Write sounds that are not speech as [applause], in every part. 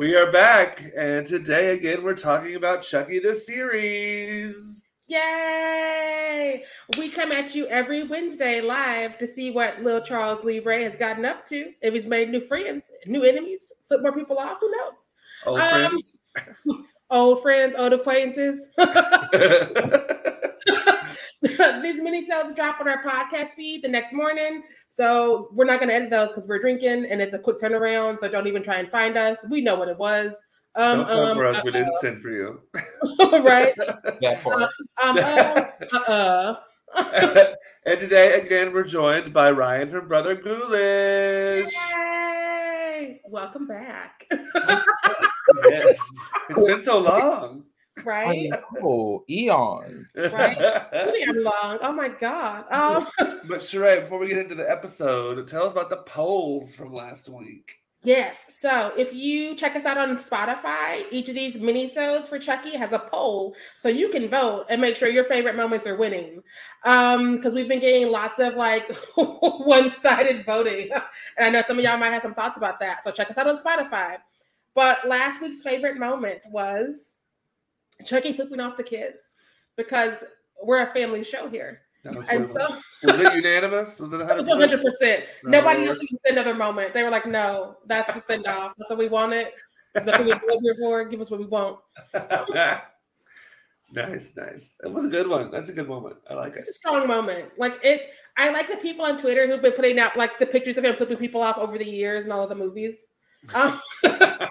we are back, and today again we're talking about Chucky the series. Yay! We come at you every Wednesday live to see what little Charles Lee Ray has gotten up to. If he's made new friends, new enemies, flip more people off, who knows? Old um, friends. [laughs] old friends, old acquaintances. [laughs] [laughs] These mini sodes drop on our podcast feed the next morning. So we're not going to edit those because we're drinking and it's a quick turnaround. So don't even try and find us. We know what it was. Um, don't come um, for us. Uh, we didn't send for you. [laughs] right. [laughs] That part. Um, uh, uh, [laughs] and today, again, we're joined by Ryan from Brother Ghoulish. Yay! Welcome back. yes. It's been so long right? Oh, eons. [laughs] Right? am long. Oh my god. Um, [laughs] but Sharai, before we get into the episode, tell us about the polls from last week. Yes. So if you check us out on Spotify, each of these mini-sodes for Chucky has a poll. So you can vote and make sure your favorite moments are winning. Um, because we've been getting lots of like [laughs] one-sided voting. And I know some of y'all might have some thoughts about that. So check us out on Spotify. But last week's favorite moment Chucky flipping off the kids because we're a family show here. And so was it unanimous? Was it 100%? It was 100 percent Nobody else can another moment. They were like, "No, that's the send off. That's what we wanted. That's what we [laughs] live here for. Give us what we want." [laughs] nice, nice. It was a good one. That's a good moment. I like it. It's a strong moment. Like it. I like the people on Twitter who've been putting out like the pictures of him flipping people off over the years and all of the movies. Um, [laughs] it's,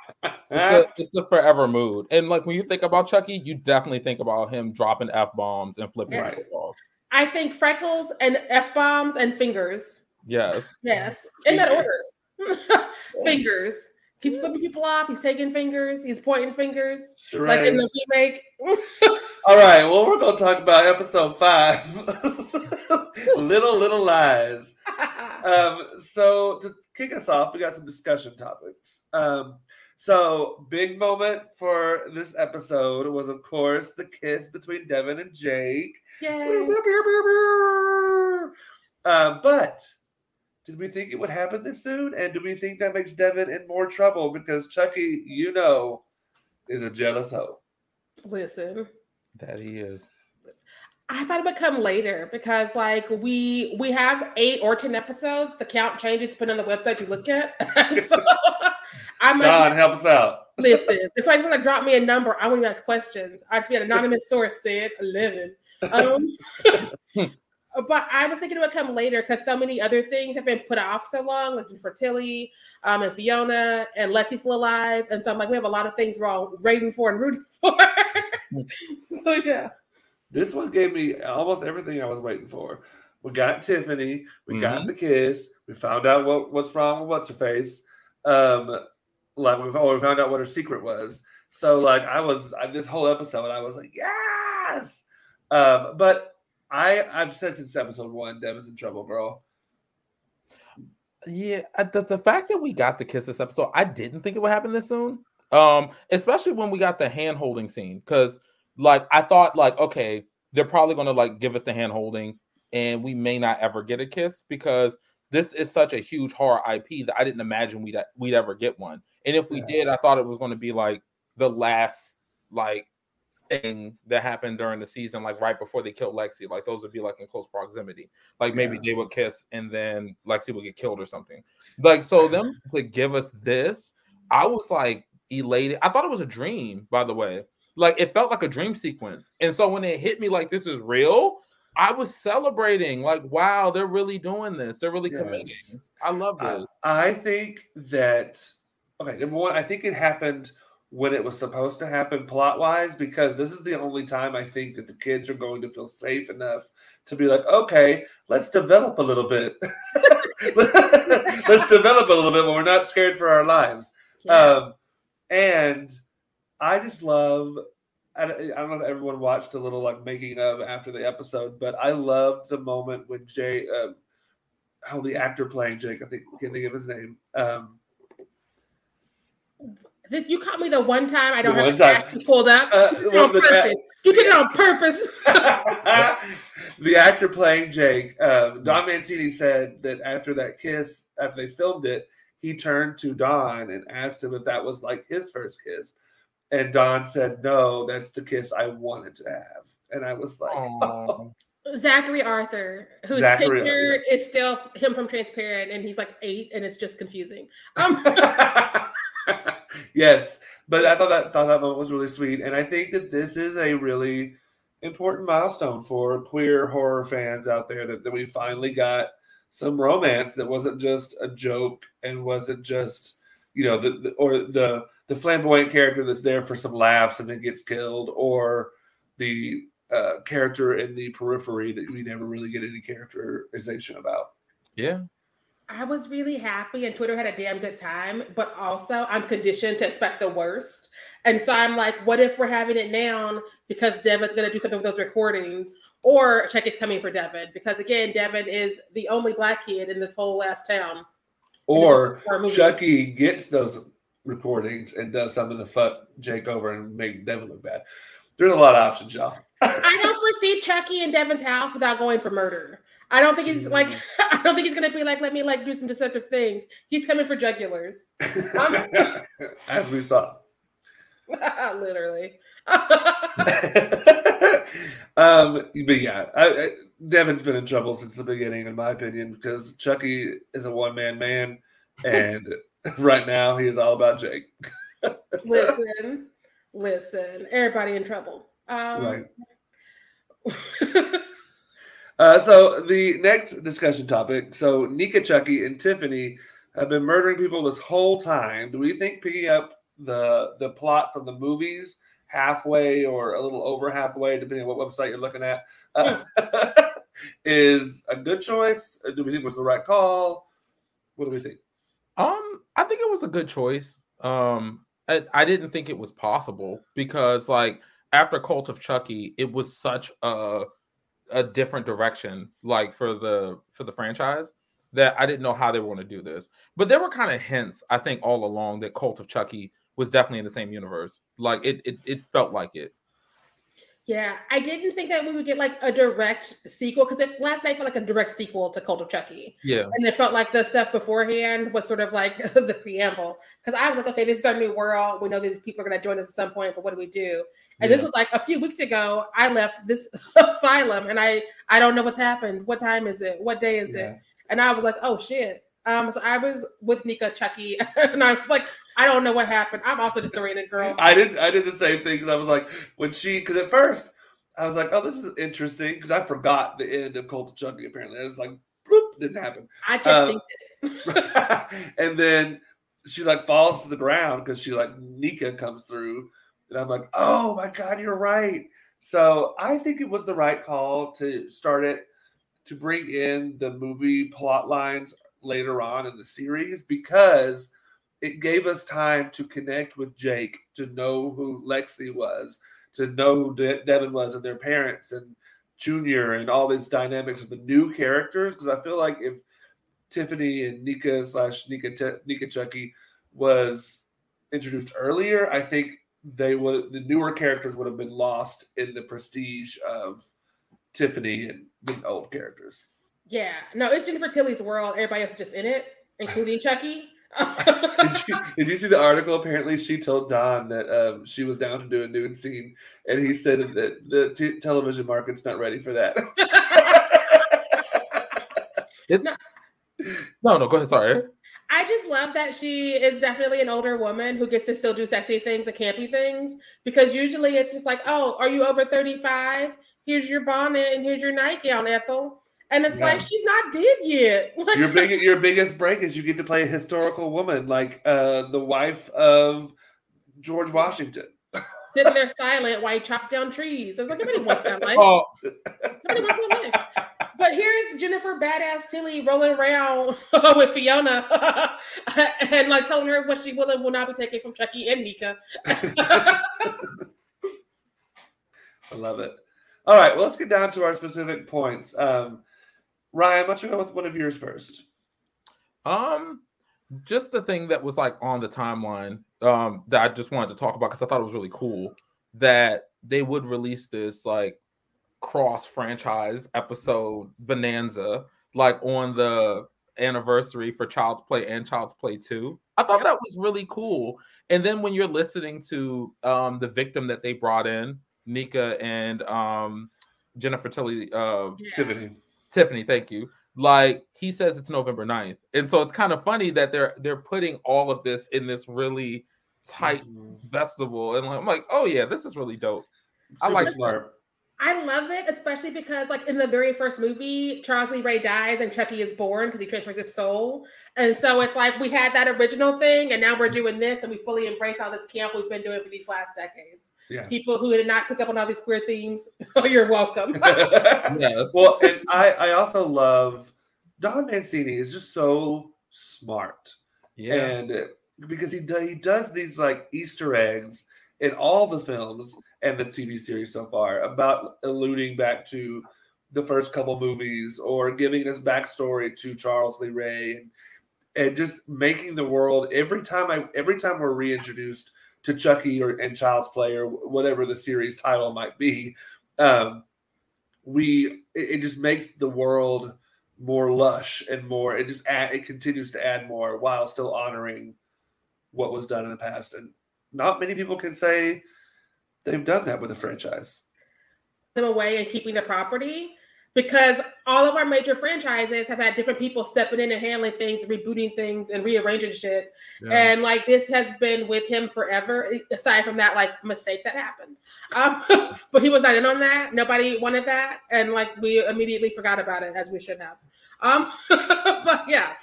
a, it's a forever mood. And like when you think about Chucky, you definitely think about him dropping F bombs and flipping yes. people off. I think freckles and F bombs and fingers. Yes. Yes. In that order. [laughs] fingers. He's flipping people off. He's taking fingers. He's pointing fingers. Right. Like in the remake. [laughs] All right. Well, we're going to talk about episode five Little, Little Lies. Um, so, to kick us off, we got some discussion topics. Um, so, big moment for this episode was, of course, the kiss between Devon and Jake. Yay! Uh, but did we think it would happen this soon? And do we think that makes Devon in more trouble because Chucky, you know, is a jealous hoe? Listen, that he is. I thought it would come later because like we we have eight or ten episodes. The count changes depending on the website you look at. [laughs] so I'm like, God help us out. listen, if I want to drop me a number, I want to ask questions. I be an anonymous source said eleven. Um, [laughs] but I was thinking it would come later because so many other things have been put off so long, like infertility, um, and Fiona and Lexy's still alive, and so I'm like, we have a lot of things we're all waiting for and rooting [laughs] for. so yeah. This one gave me almost everything I was waiting for. We got Tiffany, we mm-hmm. got the kiss, we found out what, what's wrong with what's her face. Um, like we, oh, we found out what her secret was. So like I was I, this whole episode, I was like, yes. Um, but I I've said since episode one, Devon's in trouble, girl. Yeah, the, the fact that we got the kiss this episode, I didn't think it would happen this soon. Um, especially when we got the hand holding scene, because like I thought, like okay, they're probably gonna like give us the hand holding, and we may not ever get a kiss because this is such a huge horror IP that I didn't imagine we'd we'd ever get one. And if we yeah. did, I thought it was going to be like the last like thing that happened during the season, like right before they killed Lexy. Like those would be like in close proximity. Like maybe yeah. they would kiss and then Lexy would get killed or something. Like so, them [laughs] to give us this, I was like elated. I thought it was a dream, by the way. Like it felt like a dream sequence. And so when it hit me like this is real, I was celebrating. Like, wow, they're really doing this. They're really yes. committing. I love this. I, I think that okay, number one, I think it happened when it was supposed to happen plot wise because this is the only time I think that the kids are going to feel safe enough to be like, okay, let's develop a little bit. [laughs] let's develop a little bit when we're not scared for our lives. Yeah. Um, and I just love. I don't know if everyone watched a little like making of after the episode, but I loved the moment when Jay, uh, how the actor playing Jake, I think can't think of his name. Um, This you caught me the one time I don't have the time. pulled up Uh, You did it well, on the- purpose. You did it on purpose. [laughs] the actor playing Jake, um, Don Mancini said that after that kiss, after they filmed it, he turned to Don and asked him if that was like his first kiss. And Don said, No, that's the kiss I wanted to have. And I was like, Aw. [laughs] Zackary Arthur, whose Zackary, picture yes. is still him from Transparent, and he's like eight, and it's just confusing. [laughs] Um, yes, but I thought that thought that moment was really sweet, and I think that this is a really important milestone for queer horror fans out there that, that we finally got some romance that wasn't just a joke and wasn't just you know the, the or the the flamboyant character that's there for some laughs and then gets killed or the uh, character in the periphery that we never really get any characterization about. Yeah. I was really happy, and Twitter had a damn good time. But also, I'm conditioned to expect the worst, and so I'm like, what if we're having it down because Devon's going to do something with those recordings, or Chucky's coming for Devon? Because again, Devon is the only black kid in this whole last town. Or horror. Chucky gets those recordings and does something to fuck Jake over and make Devon look bad. There's a lot of options, y'all. I don't foresee Chucky in Devon's house without going for murder. I don't think he's like. [laughs] I don't think he's gonna be like, let me like do some deceptive things. He's coming for jugulars, [laughs] As we saw. [laughs] literally. um, but yeah, I, I, Devon's been in trouble since the beginning, in my opinion, because Chucky is a one man man, and [laughs] right now he is all about Jake. [laughs] listen, listen. Everybody in trouble. Um, Right. [laughs] Uh, so the next discussion topic. So Nica Chucky and Tiffany have been murdering people this whole time. Do we think picking up the the plot from the movies halfway or a little over halfway, depending on what website you're looking at, uh, is a good choice? Do we think it was the right call? What do we think? Um, I think it was a good choice. Um, I, I didn't think it was possible because, like, after Cult of Chucky, it was such a a different direction, like for the for the franchise, that I didn't know how they were going to do this. But there were kind of hints, I think, all along that Cult of Chucky was definitely in the same universe. Like it, it, it felt like it. Yeah, I didn't think that we would get like a direct sequel because last night felt like a direct sequel to Cult of Chucky. Yeah, And it felt like the stuff beforehand was sort of like [laughs] the preamble. Because I was like, okay, this is our new world. We know these people are going to join us at some point, but what do we do? And this was like a few weeks ago. I left this [laughs] asylum, and I I don't know what's happened. What time is it? What day is Yeah. it? And I was like, oh shit. Um, so I was with Nica Chucky, [laughs] and I was like, I don't know what happened. I'm also just a rated girl. I did. I did the same thing because I was like, when she, because at first I was like, oh, this is interesting because I forgot the end of Cult of Chucky. Apparently, I was like, bloop, didn't happen. I just uh, think it. [laughs] and then she like falls to the ground because she like Nica comes through, and I'm like, oh my god, you're right. So I think it was the right call to start it to bring in the movie plot lines later on in the series because it gave us time to connect with Jake, to know who Lexy was, to know who De- Devon was, and their parents, and Junior, and all these dynamics of the new characters. Because I feel like if Tiffany and Nica slash Nica Nica Chucky was introduced earlier, I think they would the newer characters would have been lost in the prestige of Tiffany and the old characters. Yeah, no, it's Jennifer Tilly's world. Everybody else is just in it, including Chucky. Did you, did you see the article? Apparently, she told Don that um, she was down to do a nude scene, and he said that the t- television market's not ready for that. [laughs] it's no, no. Go ahead. Sorry. I just love that she is definitely an older woman who gets to still do sexy things and campy things because usually it's just like, oh, are you over 35? Here's your bonnet and here's your nightgown, Ethel. And it's Yeah. like, she's not dead yet. [laughs] Your big your biggest break is you get to play a historical woman like uh, the wife of George Washington. [laughs] sitting there silent while he chops down trees. It's like, nobody wants that life. Oh, Nobody wants that life. but here's Jennifer Badass Tilly rolling around [laughs] with Fiona and like telling her what she will and will not be taking from Chucky and Nica. I love it. All right, well, let's get down to our specific points. Um, Ryan, why don't you go with one of yours first? Um, just the thing that was like on the timeline um that I just wanted to talk about because I thought it was really cool that they would release this like cross franchise episode bonanza like on the anniversary for Child's Play and Child's Play 2. I thought that was really cool. And then when you're listening to um the victim that they brought in, Nica and um Jennifer Tilly uh yeah. Tiffany. Tiffany, thank you. Like he says it's November 9th. And so it's kind of funny that they're they're putting all of this in this really tight mm-hmm. festival. And I'm like, oh yeah, this is really dope. Super I like smart. I love it, especially because, like in the very first movie, Charles Lee Ray dies and Chucky is born because he transfers his soul. And so it's like we had that original thing, and now we're doing this, and we fully embrace all this camp we've been doing for these last decades. Yeah. People who did not pick up on all these queer themes, [laughs] oh, you're welcome. [laughs] yes. Well, and I, I also love Don Mancini is just so smart. Yeah. And uh, because he, do, he does these like Easter eggs in all the films and the TV series so far about alluding back to the first couple movies or giving us backstory to Charles Lee Ray and, and just making the world every time I every time we're reintroduced to Chucky or and Child's Play or whatever the series title might be, um, we it, it just makes the world more lush and more. It just add, it continues to add more while still honoring what was done in the past and not many people can say they've done that with a franchise. Them away and keeping the property because all of our major franchises have had different people stepping in and handling things, rebooting things, and rearranging shit. Yeah. And like this has been with him forever. Aside from that, like mistake that happened, um, [laughs] but he was not in on that. Nobody wanted that, and like we immediately forgot about it as we should have. Um, [laughs] but yeah,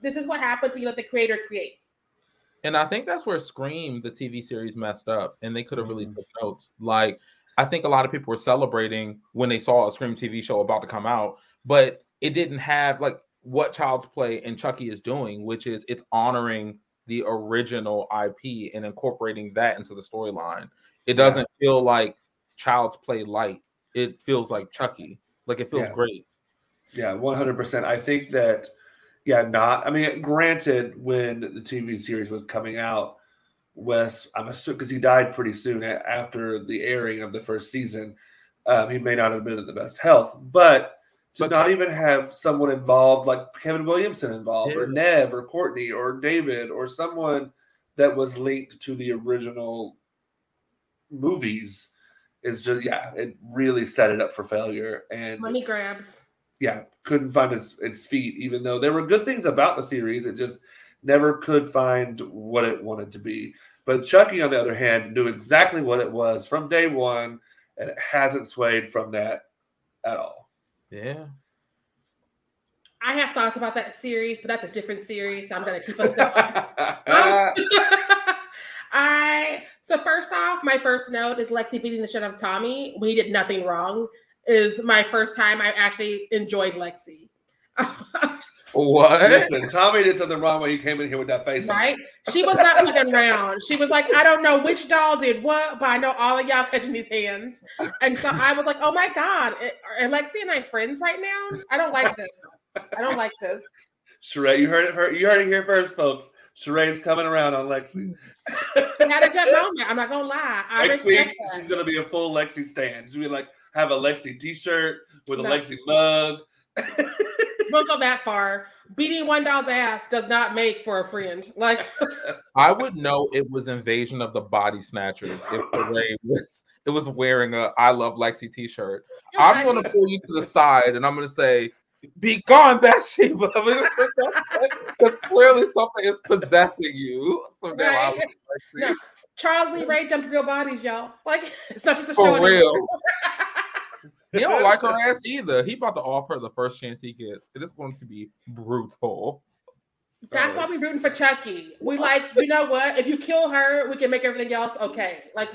this is what happens when you let the creator create. And I think that's where Scream, the TV series, messed up, and they could have really mm-hmm. took notes. Like, I think a lot of people were celebrating when they saw a Scream TV show about to come out, but it didn't have like what Child's Play and Chucky is doing, which is it's honoring the original IP and incorporating that into the storyline. It doesn't yeah. feel like Child's Play light. It feels like Chucky. Like it feels yeah. great. Yeah, one hundred percent. I think that yeah, not. I mean, granted, when the TV series was coming out, Wes, I'm assuming because he died pretty soon after the airing of the first season, um, he may not have been in the best health. But to but, not even have someone involved like Kevin Williamson involved, yeah. or Nev, or Courtney, or David, or someone that was linked to the original movies is just yeah, it really set it up for failure. And money grabs yeah, couldn't find its its feet, even though there were good things about the series. It just never could find what it wanted to be. But Chucky, on the other hand, knew exactly what it was from day one, and it hasn't swayed from that at all. Yeah. I have thoughts about that series, but that's a different series. So I'm going to keep us [laughs] um, going. [laughs] I so first off, my first note is Lexy beating the shit out of Tommy when he did nothing wrong is my first time I actually enjoyed Lexy. what? Listen, Tommy did something wrong when he came in here with that face. Right? She was not looking around. She was like, I don't know which doll did what, but I know all of y'all catching these hands. And so I was like, oh my God, are Lexy and I friends right now? I don't like this. I don't like this. Sharai, you heard it. You heard it here first, folks. Sharai's coming around on Lexy. she had a good moment. I'm not gonna lie. I Next week, she's gonna be a full Lexy stand. She'll be like, have a Lexy T-shirt with a no. Lexy mug. [laughs] Don't go that far. Beating one doll's ass does not make for a friend. Like [laughs] I would know it was Invasion of the Body Snatchers if Ray [laughs] was it was wearing a I love Lexy T-shirt. You're I'm gonna pull you to the side and I'm gonna say, "Be gone, Bathsheba," because clearly something is possessing you. So right. no, Charles Lee Ray jumped real bodies, y'all. Like it's not just a For show. real. He don't [laughs] like her ass either. He about to offer the first chance he gets. It is going to be brutal. That's why we're rooting for Chucky. We like, you know what? If you kill her, we can make everything else okay. Like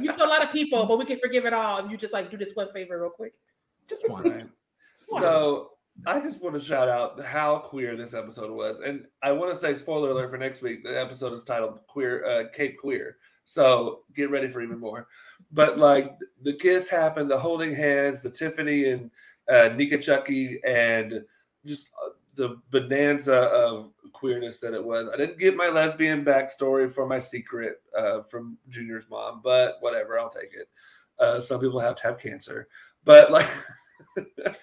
you kill a lot of people, but we can forgive it all if you just like do this one favor real quick. Just one. So I just want to shout out how queer this episode was, and I want to say spoiler alert for next week. The episode is titled "Queer uh, Cape Queer," so get ready for even more. But like the kiss happened, the holding hands, the Tiffany and uh, Nica Chucky, and just uh, the bonanza of queerness that it was. I didn't get my lesbian backstory for my secret uh, from Junior's mom, but whatever, I'll take it. Uh, some people have to have cancer, but like. [laughs]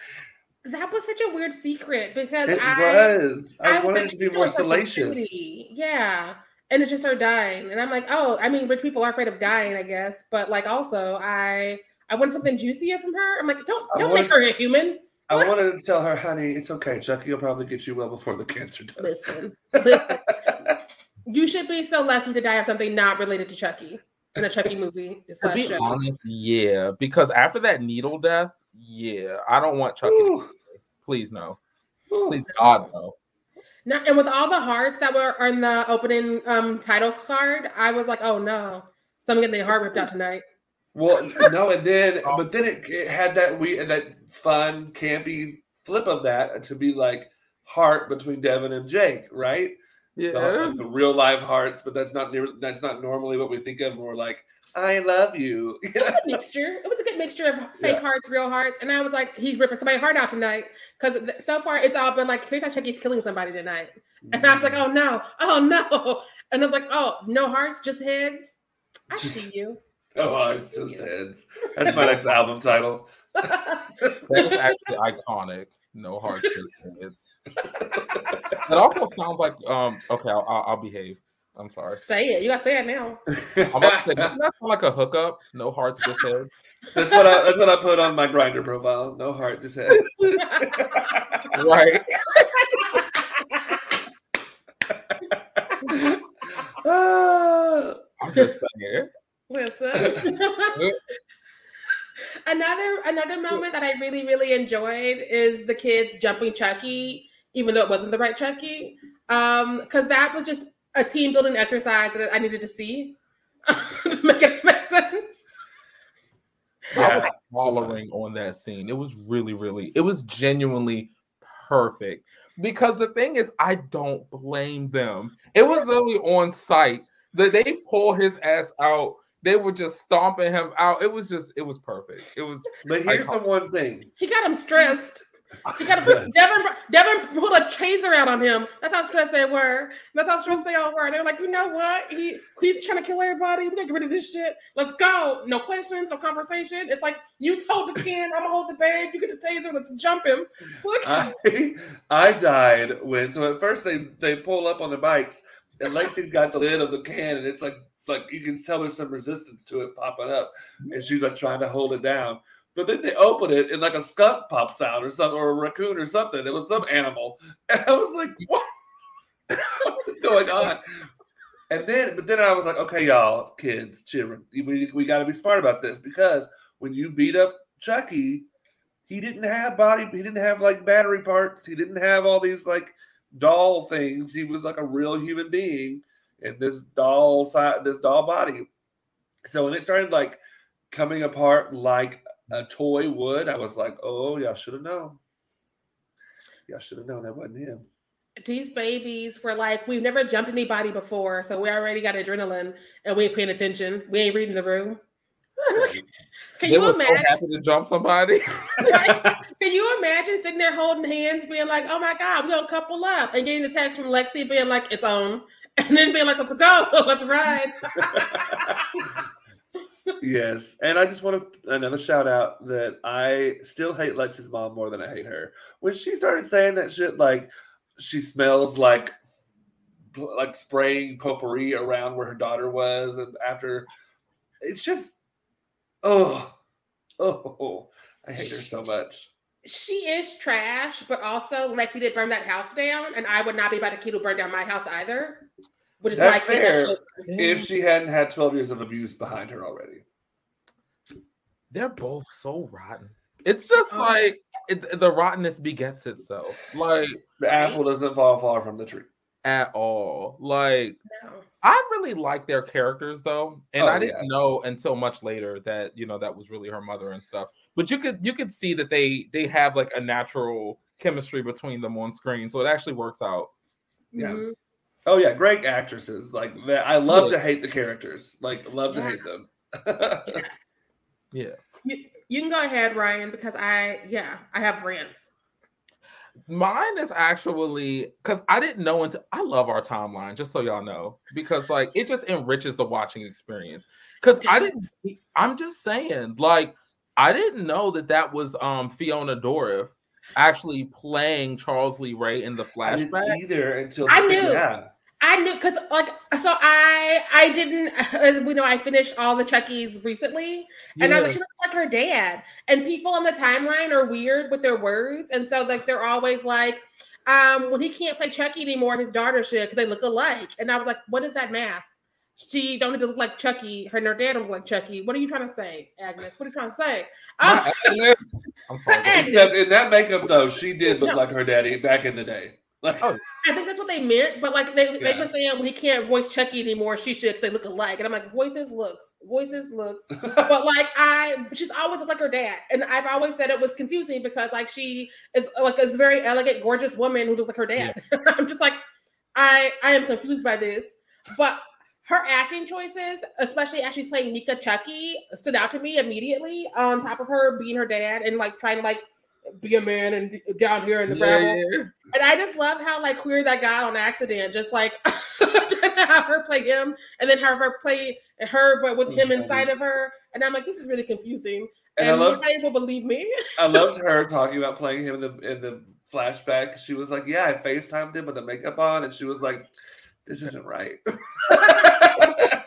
That was such a weird secret because it I was. I, wanted it to be more salacious. Yeah. And it's just her dying. And I'm like, oh, I mean, rich people are afraid of dying, I guess. But like also I I want something juicier from her. I'm like, don't don't make her a human. I wanted to tell her, honey, it's okay. Chucky will probably get you well before the cancer does. Listen, listen. [laughs] you should be so lucky to die of something not related to Chucky in a Chucky movie. To be show. honest, yeah, because after that needle death, yeah, I don't want Chucky. To Please no. Please God no. No, and with all the hearts that were in the opening um, title card, I was like, oh no, someone getting their heart ripped out tonight. Well, [laughs] no, and then but then it, it had that we that fun campy flip of that to be like heart between Devon and Jake, right? Yeah, the, the real live hearts, but that's not that's not normally what we think of. More like I love you. [laughs] it was a mixture. It was a good mixture of fake yeah. hearts, real hearts. And I was like, he's ripping somebody's heart out tonight. Because so far it's all been like, here's how Chucky's killing somebody tonight. And I was like, oh no, oh no. [laughs] And I was like, oh, no hearts, just heads. I see you. [laughs] Oh, hearts, just heads. That's my next album title. that is actually iconic. No hearts, just heads. It also sounds like um. Okay, I'll, I'll, I'll behave. I'm sorry. Say it. You gotta say it now. [laughs] I'm about to say that's like a hookup. No hearts, just head. That's what I that's what I put on my Grindr profile. No heart, just head. right. [laughs] I'm just saying. Listen. [laughs] another another moment that I really really enjoyed is the kids jumping Chucky, even though it wasn't the right Chucky, um, because that was just a team building exercise that I needed to see to [laughs] make it make sense. I was following on that scene. It was really, really, it was genuinely perfect. Because the thing is, I don't blame them. It was literally on site that they pull his ass out. They were just stomping him out. It was just, it was perfect. It was. But here's the one thing he got him stressed. You gotta put [laughs] Devon. Devon pulled a taser out on him. That's how stressed they were. That's how stressed they all were. They were like, you know what? He he's trying to kill everybody. We gotta get rid of this shit. Let's go. No questions, no conversation. It's like you told the kid, I'm gonna hold the bag. You get the taser. Let's jump him. I, [laughs] I died when so at first they they pull up on the bikes and Lexy's got the lid of the can and it's like like you can tell there's some resistance to it popping up and she's like trying to hold it down. But then they open it and like a skunk pops out or something, or a raccoon or something. It was some animal. [laughs] And I was like, [laughs] what? what is going on? And then, but then I was like, okay, y'all, kids, children, we, we got to be smart about this because when you beat up Chucky, he didn't have body, he didn't have like battery parts, he didn't have all these like doll things. He was like a real human being in this doll side, this doll body. So when it started like coming apart like a toy would, I was like, oh, y'all should have known. Y'all should have known that wasn't him. These babies were like, we've never jumped anybody before, so we already got adrenaline and we ain't paying attention. We ain't reading the room. [laughs] Can you imagine? So happy to jump somebody. [laughs] Can you imagine sitting there holding hands, being like, "Oh my god, we're gonna couple up," and getting the text from Lexy being like, "It's on," [laughs] and then being like, "Let's go, let's ride." Yes, and I just want to another shout out that I still hate Lexy's mom more than I hate her. When she started saying that shit, like she smells like like spraying potpourri around where her daughter was, and after it's just oh oh I hate her so much. She is trash, but also Lexy did burn that house down, and I would not be about to kid to burn down my house either. Which is That's fair. If she hadn't had 12 years of abuse behind her already. They're both so rotten. It's just oh. like it, the rottenness begets itself. Like the apple doesn't fall far from the tree at all. Like no. I really like their characters though, and Oh, I didn't yeah. know until much later that you know that was really her mother and stuff. But you could you could see that they they have like a natural chemistry between them on screen, so it actually works out. Yeah. Mhm. Oh yeah, great actresses. Like that. I love Yeah. to hate the characters. Like love to Yeah. hate them. Yeah, [laughs] You, you can go ahead, Ryan, because I yeah I have rants. mine is actually because I didn't know until I love our timeline, just so y'all know, because like it just enriches the watching experience. Because I didn't, I'm just saying, like I didn't know that that was um Fiona Dourif actually playing Charles Lee Ray in the I didn't flashback. either until I knew. Yeah. I knew because like so I I didn't as we know I finished all the Chuckies recently and I was like she looks like her dad and people on the timeline are weird with their words and so like they're always like um when he can't play Chucky anymore his daughter should because they look alike and I was like what is that math she don't need to look like Chucky her and her dad don't look like Chucky what are you trying to say Agnes what are you trying to say um, Agnes- I'm sorry. Agnes. Except in that makeup though, she did look No. like her daddy back in the day. Like Oh, I think that's what they meant, but like they, they've Yeah. been saying when he can't voice Chucky anymore, she should because they look alike. And I'm like, voices, looks, voices, looks. [laughs] but like I, she's always like her dad, and I've always said it was confusing because like she is like this very elegant, gorgeous woman who looks like her dad. [laughs] I'm just like, I I am confused by this, but her acting choices, especially as she's playing Nica Chucky, stood out to me immediately. On top of her being her dad and like trying to like be a man and down here in the yeah, gravel. yeah. And I just love how like queer that got on accident, just like [laughs] trying to have her play him and then have her play her, but with him Mhm. inside of her. And I'm like, this is really confusing. And And, I love nobody will believe me. I loved [laughs] her talking about playing him in the in the flashback. She was like, "Yeah, I Facetimed him with the makeup on," and she was like, "This isn't right." [laughs]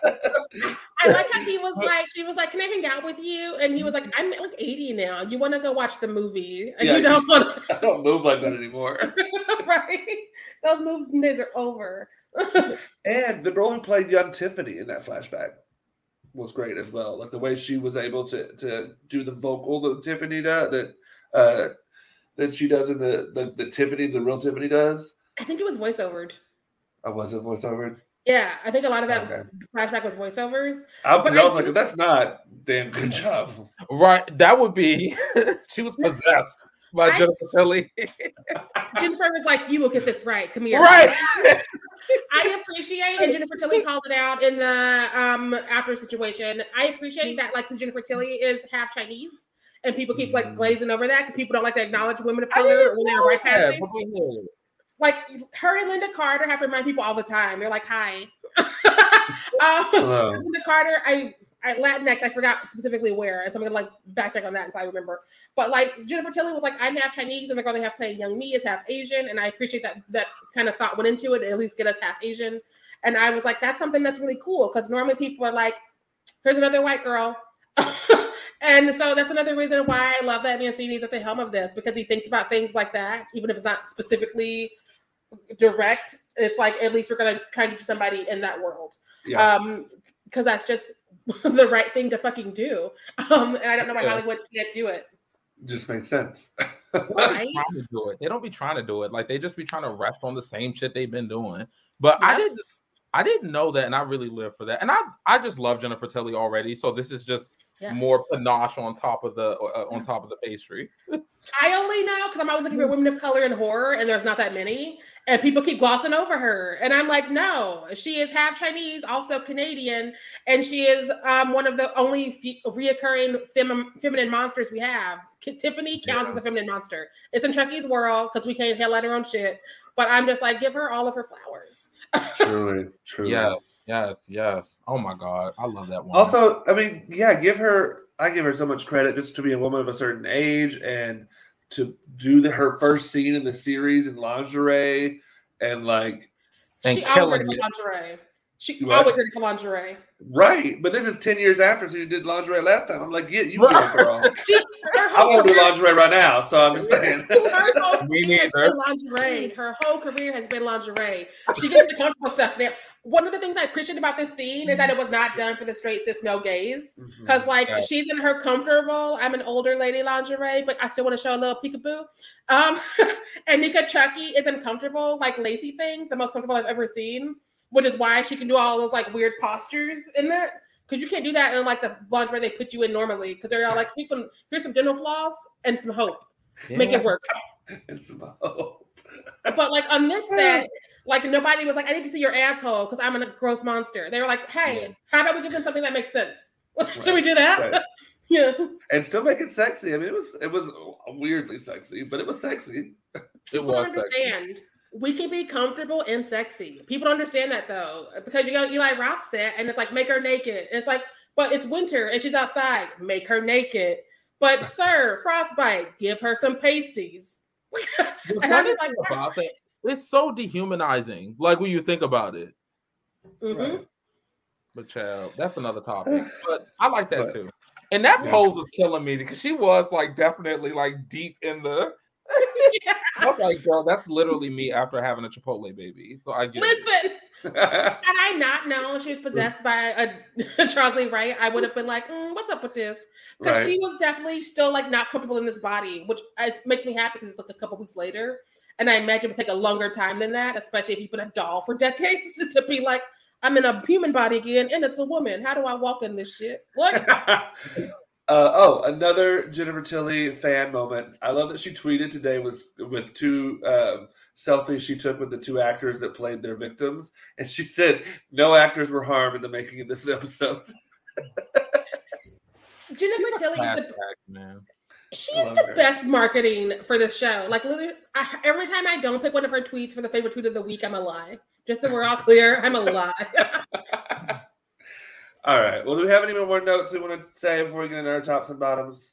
I like how he was like, she was like, Can I hang out with you? And he was like, I'm like 80 now. You want to go watch the movie. And Yeah, you don't want [laughs] I don't move like that anymore. [laughs] right? Those moves days are over. [laughs] And the girl who played young Tiffany in that flashback was great as well. Like the way she was able to to do the vocal that Tiffany does that uh that she does in the the, the Tiffany, the real Tiffany does. I think it was voiceovered. I was it voiceover. Yeah, I think a lot of that Okay. flashback was voiceovers. I, But 'cause I I was like, do- that's not damn good job. Right, that would be. [laughs] she was possessed by I- Jennifer Tilly. Jennifer was like, "You will get this right. Come here." right. [laughs] I appreciate, and Jennifer Tilly called it out in the um after situation. I appreciate that, like, because Jennifer Tilly is half Chinese, and people keep like Mm. glazing over that because people don't like to acknowledge women of color when they're right that, passing. But go ahead. Like her and Lynda Carter have to remind people all the time. They're like, "Hi." [laughs] um. [laughs] Lynda Carter, I. I Latinx, I forgot specifically where, so I'm gonna like backcheck on that until I remember. But like Jennifer Tilly was like, I'm half Chinese, and they're gonna have playing Young Me is half Asian, and I appreciate that that kind of thought went into it, at least get us half Asian. And I was like, that's something that's really cool because normally people are like, here's another white girl. [laughs] and so that's another reason why I love that Mancini's at the helm of this because he thinks about things like that, even if it's not specifically direct. It's like at least we're gonna try to do somebody in that world. Yeah. Um, because that's just [laughs] the right thing to fucking do. Um, and I don't know why Yeah. Hollywood can't do it. Just makes sense. They don't Right? be trying to do it. They don't be trying to do it. Like they just be trying to rest on the same shit they've been doing. But I didn't I didn't know that, and I really live for that. And I I just love Jennifer Tilly already. So this is just Yeah. more panache on top of the uh, on top of the pastry. [laughs] I only know because I'm always looking for women of color in horror, and there's not that many. And people keep glossing over her, and I'm like, no, she is half Chinese, also Canadian, and she is um, one of the only fe- reoccurring fem- feminine monsters we have. K- Tiffany counts Yeah. as a feminine monster. It's in Chucky's world because we can't hell at her own shit. But I'm just like, give her all of her flowers. Truly, [laughs] truly. Yes, yes, yes. Oh my god, I love that one. Also, I mean, yeah, give her. I give her so much credit just to be a woman of a certain age and to do the, her first scene in the series in lingerie and like and she always killing ready for lingerie. She What? always ready for lingerie. Right. But this is ten years after she did lingerie last time. I'm like, yeah, you do it, girl. [laughs] She, her I whole want to do lingerie right now, so I'm just [laughs] saying. her whole career has been lingerie. [laughs] Her whole career has been lingerie. She gets the comfortable stuff now. One of the things I appreciate about this scene is that it was not done for the straight cis no gays. Mm-hmm. Because like Yeah. she's in her comfortable, I'm an older lady lingerie, but I still want to show a little peekaboo. Um, and Nica Chucky is uncomfortable, like lacy things, the most comfortable I've ever seen. Which is why she can do all those like weird postures in that. Because you can't do that in like the lingerie they put you in normally. Because they're all like, here's some here's some dental floss and some hope. Yeah. Make it work. [laughs] and some hope. [laughs] but like on this set, like nobody was like, I need to see your asshole because I'm a gross monster. They were like, hey, yeah. how about we give them something that makes sense? Right. [laughs] Should we do that? Right. yeah. And still make it sexy. I mean, it was it was weirdly sexy, but it was sexy. It was understand. Sexy. We can be comfortable and sexy. People don't understand that though, because you go Eli Roth said, and it's like make her naked. And it's like, but it's winter and she's outside. Make her naked. But [laughs] sir, frostbite, give her some pasties. [laughs] and I'm like, about it, it's so dehumanizing. Like when you think about it. Mm-hmm. Right. But child, that's another topic. [sighs] But I like that but, too. And that yeah. pose was killing me because she was like definitely like deep in the. [laughs] yeah. I'm like, girl, that's literally me after having a Chipotle baby. So I get. Listen, [laughs] had I not known she was possessed by a [laughs] Charles Lee Ray, I would have been like, mm, "What's up with this?" Because right. she was definitely still like not comfortable in this body, which makes me happy because it's like a couple weeks later. And I imagine it would take a longer time than that, especially if you've been a doll for [laughs] decades, to be like, I'm in a human body again, and it's a woman. How do I walk in this shit? What? Uh, oh, another Jennifer Tilly fan moment. I love that she tweeted today with with two um, selfies she took with the two actors that played their victims, and she said no actors were harmed in the making of this episode. [laughs] Jennifer Tilly is the man. She's the her. best marketing for this show. Like literally, I, every time I don't pick one of her tweets for the favorite tweet of the week, I'm a lie. Just so we're all clear, I'm a lie. [laughs] all right. Well, do we have any more notes we want to say before we get into our tops and bottoms?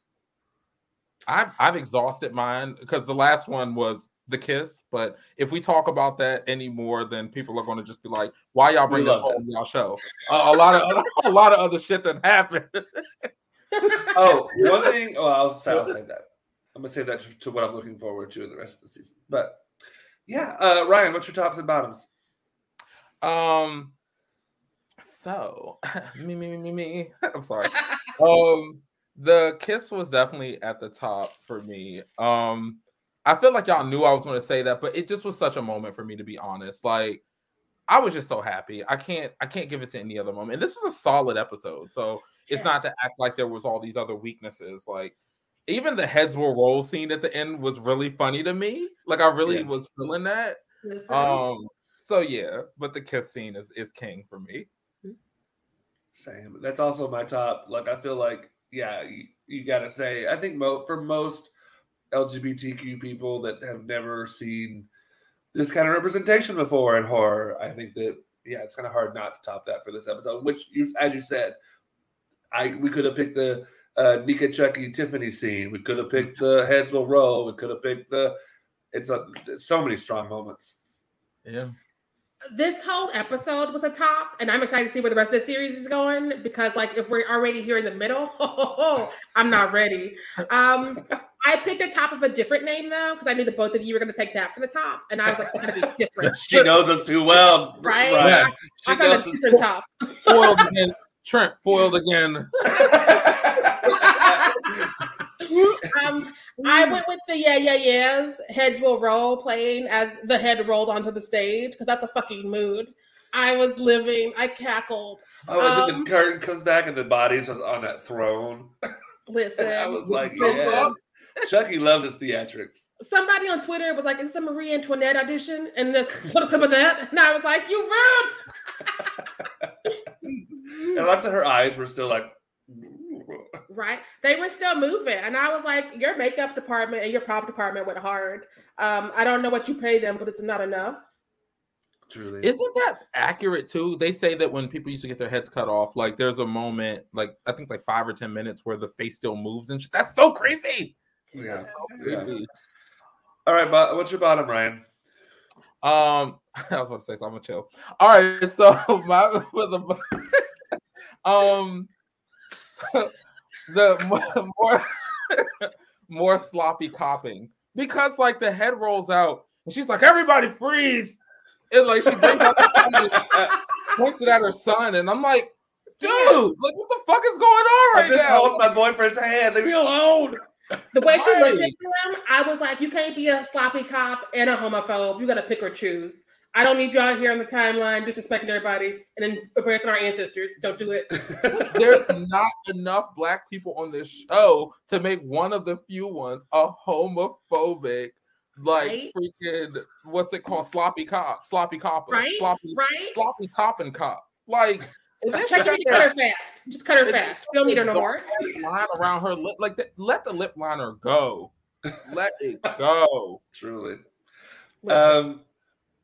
I've I've exhausted mine because the last one was the kiss. But if we talk about that anymore, then people are going to just be like, "Why y'all bring this home y'all show?" Uh, a lot of [laughs] a lot of other shit that happened. [laughs] oh, one thing. Oh, I'll say, I'll say that. I'm gonna say that to, to, what I'm looking forward to in the rest of the season. But yeah, uh, Ryan, what's your tops and bottoms? Um. So [laughs] me me me me me. [laughs] I'm sorry. [laughs] um, the kiss was definitely at the top for me. Um, I feel like y'all knew I was going to say that, but it just was such a moment for me to be honest. Like I was just so happy. I can't I can't give it to any other moment. And this was a solid episode. So it's yeah. not to act like there was all these other weaknesses. Like even the heads will roll scene at the end was really funny to me. Like I really yes. was feeling that. Um so yeah, but the kiss scene is is king for me. Same. That's also my top. Like I feel like yeah, you, you got to say I think mo- for most LGBTQ people that have never seen this kind of representation before in horror, I think that yeah, it's kind of hard not to top that for this episode. Which, you, as you said, I we could have picked the uh, Nica Chucky Tiffany scene. We could have picked the heads will roll. We could have picked the. It's a so many strong moments. Yeah. This whole episode was a top, and I'm excited to see where the rest of the series is going because, like, if we're already here in the middle, [laughs] I'm not ready. Um, I picked a top of a different name though because I knew that both of you were going to take that for the top, and I was like, it's going to be [laughs] different. she knows us too well, right? right. Yeah. I, I found a different top. Foiled again, Trent. Foiled again. [laughs] um, I went with the Yeah Yeah Yeahs. Heads will roll playing as the head rolled onto the stage because that's a fucking mood. I was living. I cackled. Oh, and um, then the um, curtain comes back and the body's on that throne. [laughs] Listen, I was like, yeah. Chucky loves his theatrics. Somebody on Twitter was like, "Is a Marie Antoinette audition?" And this sort of clip of that, and I was like, "You rude." [laughs] [laughs] and I like that her eyes were still like, right? They were still moving, and I was like, "Your makeup department and your prop department went hard. Um, I don't know what you pay them, but it's not enough." Truly. Isn't that accurate too? They say that when people used to get their heads cut off, like there's a moment, like I think like five or ten minutes where the face still moves and shit. That's so creepy. Yeah. yeah. All right, but what's your bottom, Ryan? Um, [laughs] I was about to say, so I'm gonna chill. All right, [laughs] so my [laughs] for the um the [laughs] more more sloppy copping because like the head rolls out and she's like, everybody freeze. And like she brings out the uh, points it at her son, and I'm like, dude, like what the fuck is going on right I just now? Hold my boyfriend's hand. Leave me alone. The way she looked at him, I was like, you can't be a sloppy cop and a homophobe. You got to pick or choose. I don't need you out here on the timeline disrespecting everybody and then embarrassing our ancestors. Don't do it. [laughs] There's not enough black people on this show to make one of the few ones a homophobic, like Right? freaking what's it called? Sloppy cop, sloppy copper, Right? sloppy, Right? sloppy topping cop. Like if this Chucky shit need to cut her fast. Just cut her If fast. We don't need her no more. line around her lip, like that, let the lip liner go. Let it go. [laughs] Truly. Listen, Um,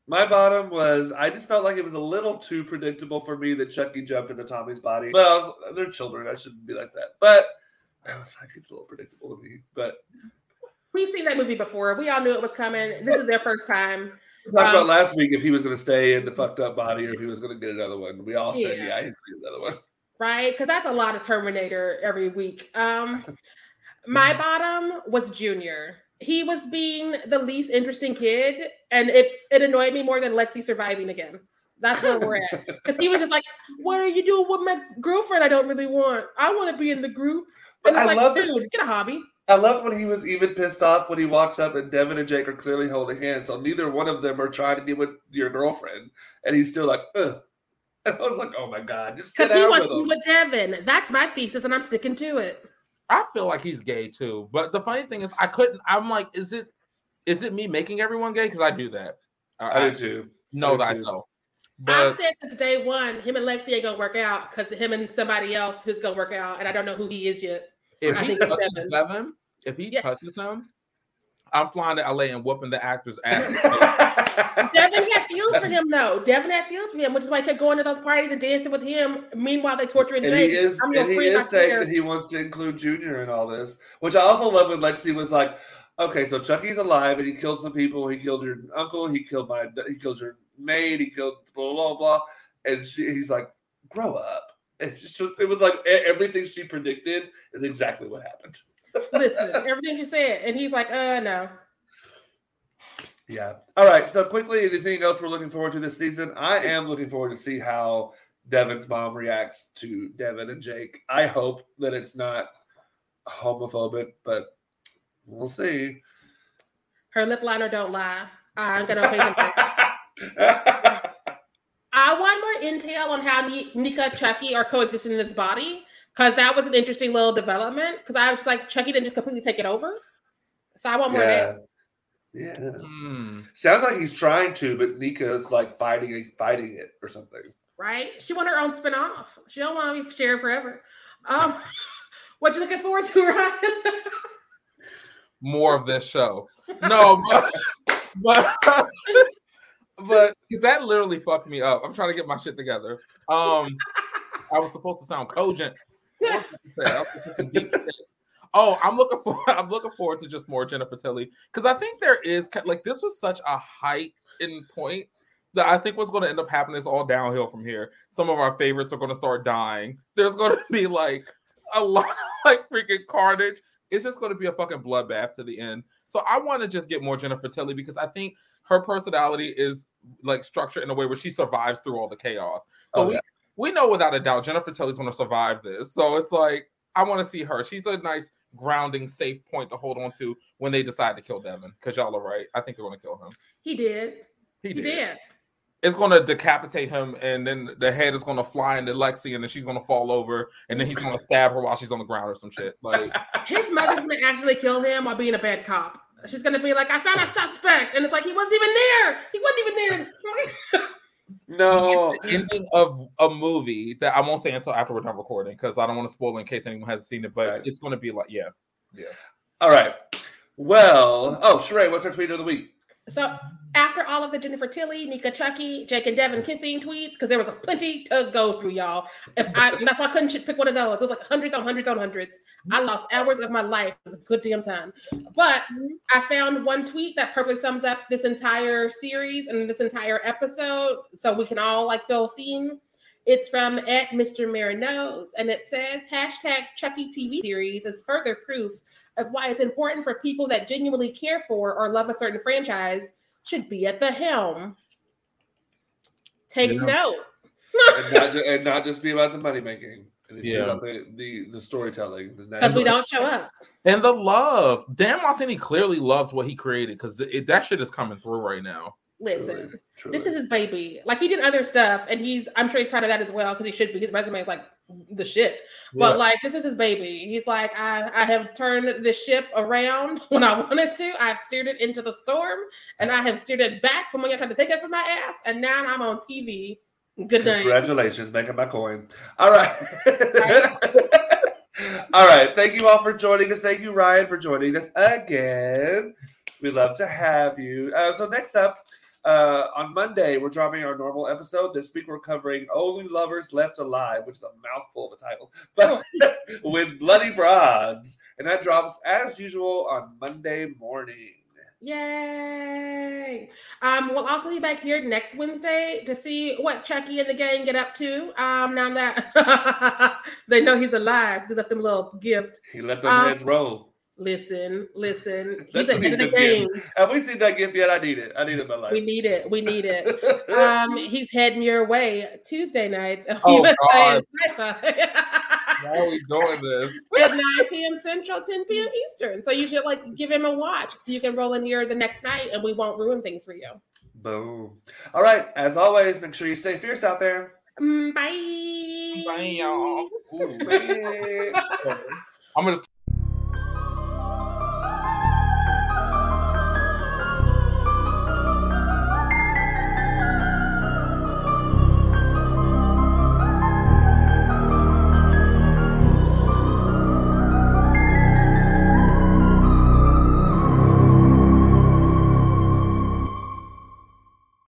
my bottom was I just felt like it was a little too predictable for me that Chucky jumped into Tommy's body. Well, they're children; I shouldn't be like that. But I was like, it's a little predictable to me. But We've seen that movie before. We all knew it was coming. This is their first time. we talked Um, about last week if he was going to stay in the fucked up body or if he was going to get another one. We all said, Yeah. yeah, he's going to get another one. right? Because that's a lot of Terminator every week. Um, [laughs] my bottom was Junior. He was being the least interesting kid, and it it annoyed me more than Lexy surviving again. That's where we're at. [laughs] Because he was just like, "What are you doing with my girlfriend? I don't really want. I want to be in the group." And I like, love it. get a hobby. I love when he was even pissed off when he walks up and Devon and Jake are clearly holding hands. So neither one of them are trying to get with your girlfriend. And he's still like, ugh. And [laughs] I was like, oh my God, just sit Because he down wants with him. with Devon. That's my thesis, and I'm sticking to it. I feel like he's gay too. But the funny thing is, I couldn't. I'm like, is it is it me making everyone gay? Because I do that. I do too. know I do too. I've said since day one, him and Lexy ain't gonna work out because him and somebody else who's gonna work out, and I don't know who he is yet. if I he think touches Devon. Devon, if he Yeah. touches him, I'm flying to LA and whooping the actor's ass. [laughs] Devon had feels for him though. Devon had feels for him, which is why he kept going to those parties and dancing with him. Meanwhile, they torturing and Jake. he is, I'm your and he is saying that he wants to include Junior in all this, which I also love when Lexy was like, "Okay, so Chucky's alive and he killed some people. He killed your uncle. He killed my. He killed your maid. He killed blah blah blah." And she, he's like, "Grow up." And she, it was like everything she predicted is exactly what happened. Listen, everything she said, and he's like, "Uh, no." Yeah. All right. So quickly, anything else we're looking forward to this season? I am looking forward to see how Devon's mom reacts to Devon and Jake. I hope that it's not homophobic, but we'll see. Her lip liner don't lie. I'm gonna pay them back. [laughs] I want more intel on how Ni- Nica Chucky are coexisting in this body because that was an interesting little development. Because I was like, Chucky didn't just completely take it over, so I want more of yeah. that. Yeah. Hmm. Sounds like he's trying to, but Nica's like fighting fighting it or something. Right? She want her own spin off. She don't want to be shared forever. Um, [laughs] what you looking forward to, Ryan? More of this show. No, but but but 'cause that literally fucked me up. I'm trying to get my shit together. Um, I was supposed to sound cogent. [laughs] What was I supposed to say? I was supposed to deep shit. Oh, I'm looking for. [laughs] I'm looking forward to just more Jennifer Tilly because I think there is like this was such a height in point that I think what's going to end up happening is all downhill from here. Some of our favorites are going to start dying. There's going [laughs] to be like a lot of like freaking carnage. It's just going to be a fucking bloodbath to the end. So I want to just get more Jennifer Tilly because I think her personality is like structured in a way where she survives through all the chaos. So Oh, we we know without a doubt Jennifer Tilly's going to survive this. So it's like I want to see her. She's a nice grounding, safe point to hold on to when they decide to kill Devon. Because y'all are right. I think they're going to kill him. he did. He He did. did. It's going to decapitate him, and then the head is going to fly into Lexy, and then she's going to fall over, and then he's going to stab her while she's on the ground or some shit. Like, [laughs] His mother's gonna actually kill him while being a bad cop. She's gonna be like, "I found a suspect," and it's like he wasn't even there. He wasn't even there. [laughs] No. ending of a movie that I won't say until after we're done recording because I don't want to spoil it in case anyone hasn't seen it. But Right. it's going to be like, yeah, yeah, All right. Well, oh, Sharai, what's our tweet of the week? So after all of the Jennifer Tilly, Nica Chucky, Jake and Devon kissing tweets, because there was a plenty to go through, y'all. If I that's why I couldn't pick one of those. It was like hundreds on hundreds on hundreds. I mm-hmm. lost hours of my life. It was a good damn time. But mm-hmm. I found one tweet that perfectly sums up this entire series and this entire episode, so we can all like feel seen. It's from at Mr. Marinos, and it says hashtag Chucky TV series is further proof of why it's important for people that genuinely care for or love a certain franchise should be at the helm. Take Yeah. note. and, not, and not just be about the money making. And it's Yeah. about the, the, the storytelling. Because we don't show up. and the love. Don Mancini clearly loves what he created because that shit is coming through right now. Listen, this is his baby. Like he did other stuff, and he's I'm sure he's proud of that as well because he should be. His resume is like the shit. But Yeah. like this is his baby. He's like I I have turned the ship around [laughs] when I wanted to. I've steered it into the storm, and I have steered it back from when you tried to take it from my ass, and now I'm on TV. Good night. Congratulations, making my coin. All right. [laughs] all right. Thank you all for joining us. Thank you, Ryan, for joining us again. We love to have you. Uh, so next up, uh, on Monday, we're dropping our normal episode. This week, we're covering "Only Lovers Left Alive," which is a mouthful of a title, but [laughs] with Bloody Broads, and that drops as usual on Monday morning. Yay! Um, we'll also be back here next Wednesday to see what Chucky and the gang get up to. Um, now that [laughs] they know he's alive, he left them a little gift. He let them Um, heads roll. Listen, listen, [laughs] That's he's ahead of the game. gift. Have we seen that gift yet? I need it. I need it in my life. We need it. We need it. [laughs] Um, he's heading your way Tuesday nights. [laughs] Oh, God. Why are we doing this? At 9 p.m. Central, 10 p.m. Eastern. So you should like give him a watch so you can roll in here the next night and we won't ruin things for you. Boom. All right. As always, make sure you stay fierce out there. Mm, bye. Bye, y'all. Ooh. Bye. I'm gonna